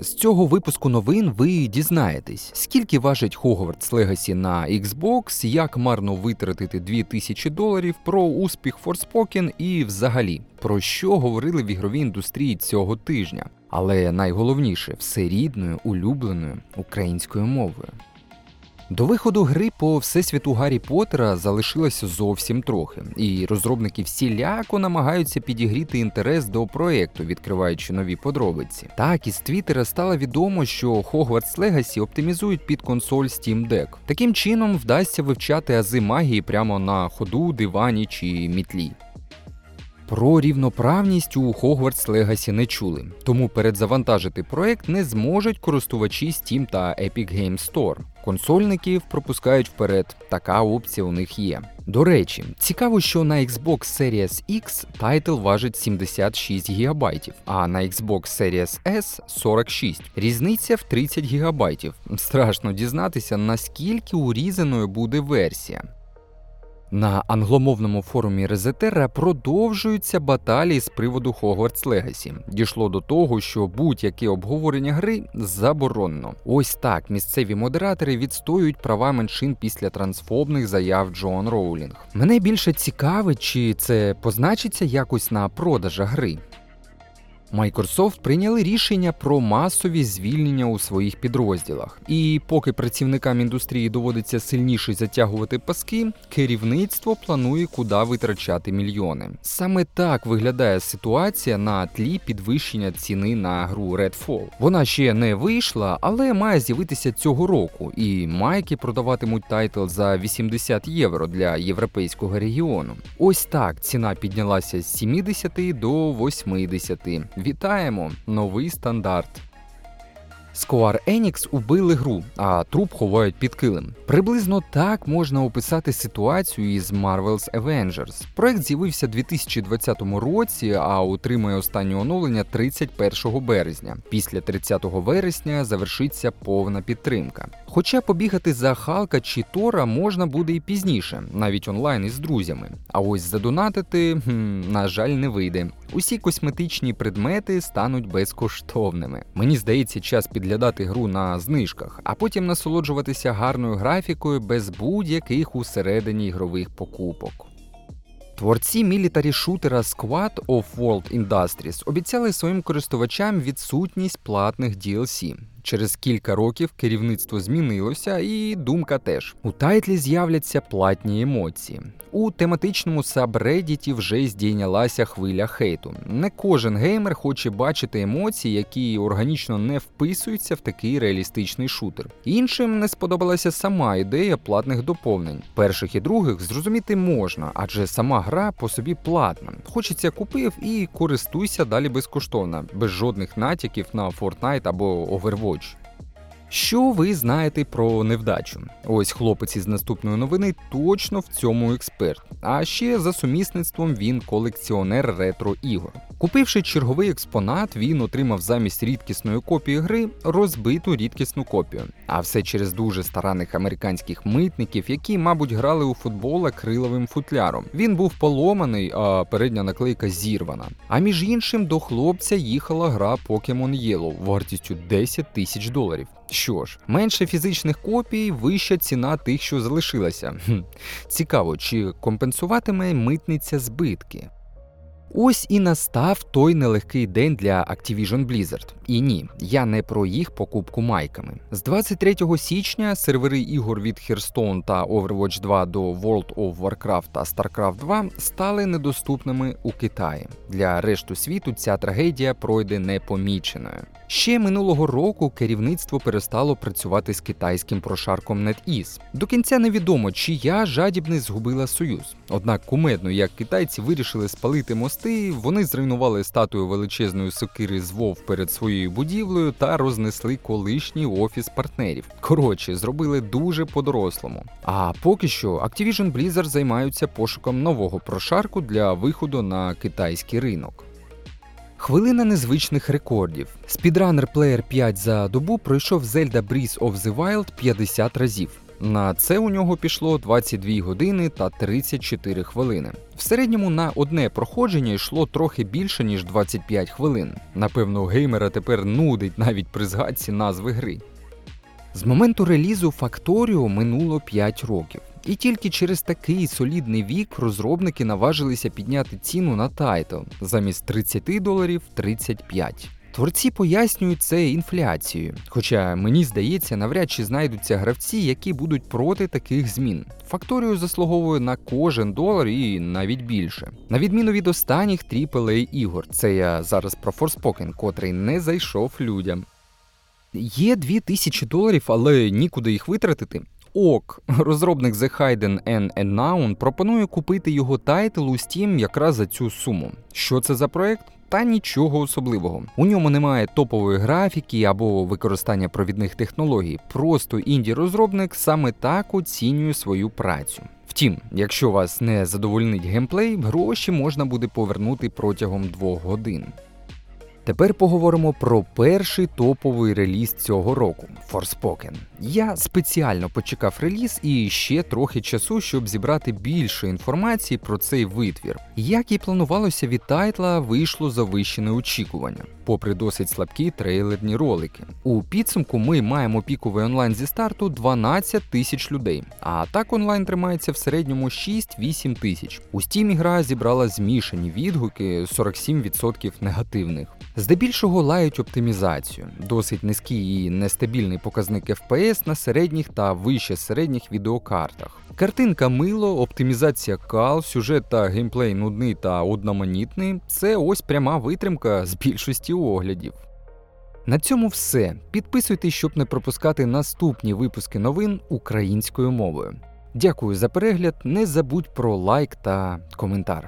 З цього випуску новин ви дізнаєтесь, скільки важить Hogwarts Legacy на Xbox, як марно витратити 2000 доларів, про успіх Forspoken і взагалі про що говорили в ігровій індустрії цього тижня. Але найголовніше все рідною, улюбленою українською мовою. До виходу гри по всесвіту Гаррі Поттера залишилося зовсім трохи, і розробники всіляко намагаються підігріти інтерес до проекту, відкриваючи нові подробиці. Так із Твіттера стало відомо, що Hogwarts Legacy оптимізують під консоль Steam Deck. Таким чином вдасться вивчати ази магії прямо на ходу, дивані чи мітлі. Про рівноправність у Hogwarts Legacy не чули, тому передзавантажити проект не зможуть користувачі Steam та Epic Games Store. Консольників пропускають вперед, така опція у них є. До речі, цікаво, що на Xbox Series X title важить 76 ГБ, а на Xbox Series S 46. Різниця в 30 ГБ. Страшно дізнатися, наскільки урізаною буде версія. На англомовному форумі ResetEra продовжуються баталії з приводу Hogwarts Legacy. Дійшло до того, що будь-яке обговорення гри заборонено. Ось так місцеві модератори відстоюють права меншин після трансфобних заяв Джоан Роулінг. Мене більше цікавить, чи це позначиться якось на продажах гри. Microsoft прийняли рішення про масові звільнення у своїх підрозділах. І поки працівникам індустрії доводиться сильніше затягувати паски, керівництво планує куди витрачати мільйони. Саме так виглядає ситуація на тлі підвищення ціни на гру Redfall. Вона ще не вийшла, але має з'явитися цього року, і майки продаватимуть title за 80 євро для європейського регіону. Ось так ціна піднялася з 70 до 80. Вітаємо! Новий стандарт. Square Enix убили гру, а труп ховають під килим. Приблизно так можна описати ситуацію із Marvel's Avengers. Проект з'явився у 2020 році, а отримує останнє оновлення 31 березня. Після 30 вересня завершиться повна підтримка. Хоча побігати за Халка чи Тора можна буде і пізніше, навіть онлайн із друзями. А ось задонатити, на жаль, не вийде. Усі косметичні предмети стануть безкоштовними. Мені здається, час підглядати гру на знижках, а потім насолоджуватися гарною графікою без будь-яких усередині ігрових покупок. Творці мілітарі шутера Squad of World Industries обіцяли своїм користувачам відсутність платних DLC. Через кілька років керівництво змінилося, і думка теж. У тайтлі з'являться платні емоції. У тематичному сабреддіті вже здійнялася хвиля хейту. Не кожен геймер хоче бачити емоції, які органічно не вписуються в такий реалістичний шутер. Іншим не сподобалася сама ідея платних доповнень. Перших і других зрозуміти можна, адже сама гра по собі платна. Хочеться купив і користуйся далі безкоштовно, без жодних натяків на Fortnite або Overwatch. coach. Що ви знаєте про невдачу? Ось хлопець із наступної новини точно в цьому експерт. А ще за сумісництвом він колекціонер ретро ігор. Купивши черговий експонат, він отримав замість рідкісної копії гри розбиту рідкісну копію. А все через дуже старанних американських митників, які, мабуть, грали у футбол акриловим футляром. Він був поломаний, а передня наклейка зірвана. А між іншим до хлопця їхала гра Pokemon Yellow вартістю 10 тисяч доларів. Що ж, менше фізичних копій, вища ціна тих, що залишилася. Цікаво, чи компенсуватиме митниця збитки? Ось і настав той нелегкий день для Activision Blizzard. І ні, я не про їх покупку майками. З 23 січня сервери ігор від Hearthstone та Overwatch 2 до World of Warcraft та StarCraft 2 стали недоступними у Китаї. Для решту світу ця трагедія пройде непоміченою. Ще минулого року керівництво перестало працювати з китайським прошарком NetEase. До кінця невідомо, чия жадібність згубила союз. Однак кумедно, як китайці вирішили спалити мости, вони зруйнували статую величезної сокири з Вов перед своєю будівлею та рознесли колишній офіс партнерів. Коротше, зробили дуже по-дорослому. А поки що Activision Blizzard займаються пошуком нового прошарку для виходу на китайський ринок. Хвилина незвичних рекордів. Speedrunner Player 5 за добу пройшов Zelda Breath of the Wild 50 разів. На це у нього пішло 22 години та 34 хвилини. В середньому на одне проходження йшло трохи більше ніж 25 хвилин. Напевно, геймера тепер нудить навіть при згадці назви гри. З моменту релізу Factorio минуло 5 років. І тільки через такий солідний вік розробники наважилися підняти ціну на тайтл замість 30 доларів 35. Творці пояснюють це інфляцією, хоча мені здається, навряд чи знайдуться гравці, які будуть проти таких змін. Factorio заслуговує на кожен долар і навіть більше. На відміну від останніх AAA ігор, це я зараз про Forspoken, котрий не зайшов людям. Є 2000 доларів, але нікуди їх витратити. Ок, розробник The Hidden and Unknown пропонує купити його тайтл у Steam якраз за цю суму. Що це за проект? Та нічого особливого. У ньому немає топової графіки або використання провідних технологій. Просто інді-розробник саме так оцінює свою працю. Втім, якщо вас не задовольнить геймплей, гроші можна буде повернути протягом двох годин. Тепер поговоримо про перший топовий реліз цього року Forspoken. Я спеціально почекав реліз і ще трохи часу, щоб зібрати більше інформації про цей витвір. Як і планувалося від тайтла, вийшло завищене очікування, попри досить слабкі трейлерні ролики. У підсумку ми маємо піковий онлайн зі старту 12 тисяч людей, а так онлайн тримається в середньому 6-8 тисяч. У Steam гра зібрала змішані відгуки 47% негативних. Здебільшого лають оптимізацію, досить низький і нестабільний показник FPS на середніх та вище середніх відеокартах. Картинка мило, оптимізація кал, сюжет та геймплей нудний та одноманітний це ось пряма витримка з більшості оглядів. На цьому все. Підписуйтесь, щоб не пропускати наступні випуски новин українською мовою. Дякую за перегляд. Не забудь про лайк та коментар.